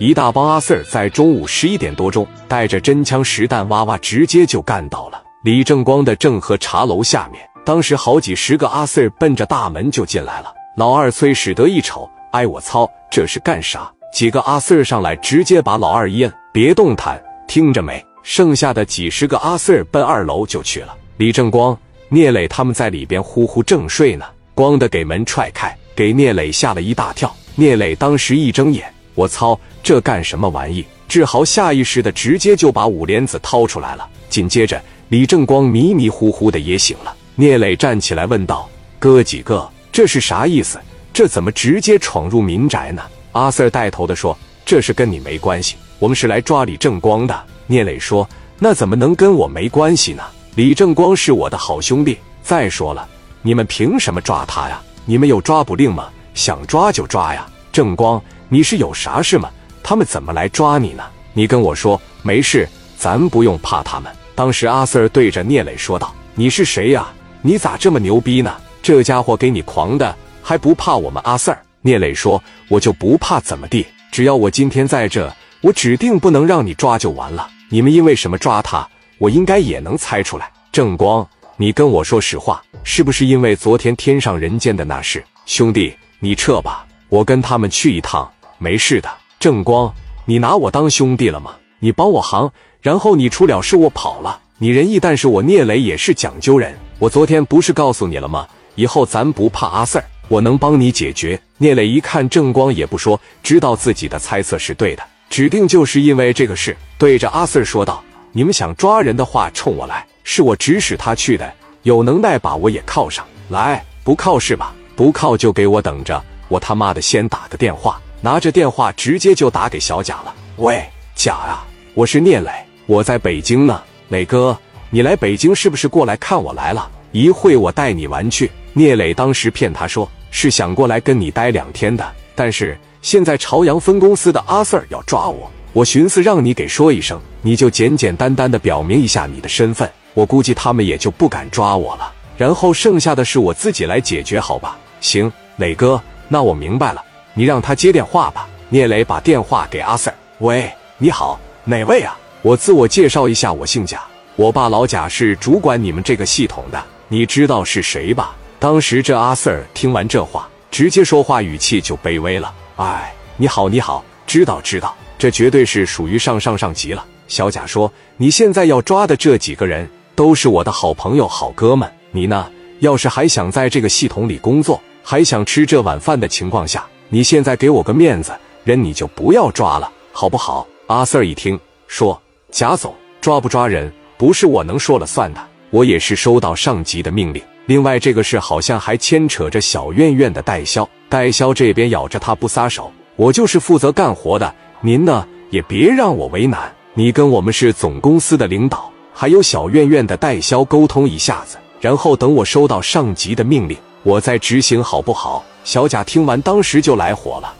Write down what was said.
一大帮阿 Sir 在中午十一点多钟，带着真枪实弹，哇哇直接就干到了李正光的正和茶楼下面。当时好几十个阿 Sir 奔着大门就进来了。老二崔使得一瞅，哎我操，这是干啥？几个阿 Sir 上来，直接把老二一摁，别动弹，听着没？剩下的几十个阿 Sir 奔二楼就去了。李正光、聂磊他们在里边呼呼正睡呢，咣的给门踹开，给聂磊吓了一大跳。聂磊当时一睁眼，我操，这干什么玩意？志豪下意识的直接就把五莲子掏出来了。紧接着，李正光迷迷糊糊的也醒了。聂磊站起来问道：“哥几个，这是啥意思？这怎么直接闯入民宅呢？”阿 Sir 带头的说：“这是跟你没关系，我们是来抓李正光的。”聂磊说：“那怎么能跟我没关系呢？李正光是我的好兄弟。再说了，你们凭什么抓他呀？你们有抓捕令吗？想抓就抓呀！正光，你是有啥事吗？他们怎么来抓你呢？你跟我说，没事，咱不用怕他们。”当时阿 Sir 对着聂磊说道：“你是谁呀？你咋这么牛逼呢？这家伙给你狂的，还不怕我们阿 Sir？” 聂磊说：“我就不怕怎么地，只要我今天在这，我指定不能让你抓就完了。你们因为什么抓他？我应该也能猜出来。正光，你跟我说实话，是不是因为昨天天上人间的那事？兄弟，你撤吧，我跟他们去一趟，没事的。正光，你拿我当兄弟了吗？你帮我行，然后你出了事我跑了，你仁义，但是我聂磊也是讲究人。我昨天不是告诉你了吗？以后咱不怕阿 Sir，我能帮你解决。聂磊一看正光也不说，知道自己的猜测是对的，指定就是因为这个事，对着阿 Sir 说道：“你们想抓人的话，冲我来，是我指使他去的，有能耐把我也铐上来，不铐是吧？不铐就给我等着，我他妈的先打个电话。”拿着电话直接就打给小贾了。喂，贾啊，我是聂磊，我在北京呢。磊哥，你来北京是不是过来看我来了？一会我带你玩去。聂磊当时骗他说是想过来跟你待两天的，但是现在朝阳分公司的阿 Sir 要抓我，我寻思让你给说一声，你就简简单单的表明一下你的身份，我估计他们也就不敢抓我了。然后剩下的事我自己来解决，好吧？行，磊哥，那我明白了。你让他接电话吧。聂磊把电话给阿 Sir。喂，你好，哪位啊？我自我介绍一下，我姓贾，我爸老贾是主管你们这个系统的，你知道是谁吧？当时这阿 Sir 听完这话，直接说话语气就卑微了。哎，你好，你好，知道知道，这绝对是属于上上上级了。小贾说：“你现在要抓的这几个人都是我的好朋友、好哥们。你呢，要是还想在这个系统里工作，还想吃这碗饭的情况下。”你现在给我个面子，人你就不要抓了，好不好？阿 Sir 一听说，贾总抓不抓人不是我能说了算的，我也是收到上级的命令。另外这个事好像还牵扯着小院院的代销，代销这边咬着他不撒手，我就是负责干活的。您呢也别让我为难，你跟我们是总公司的领导，还有小院院的代销沟通一下子，然后等我收到上级的命令，我在执行，好不好？小贾听完，当时就来火了。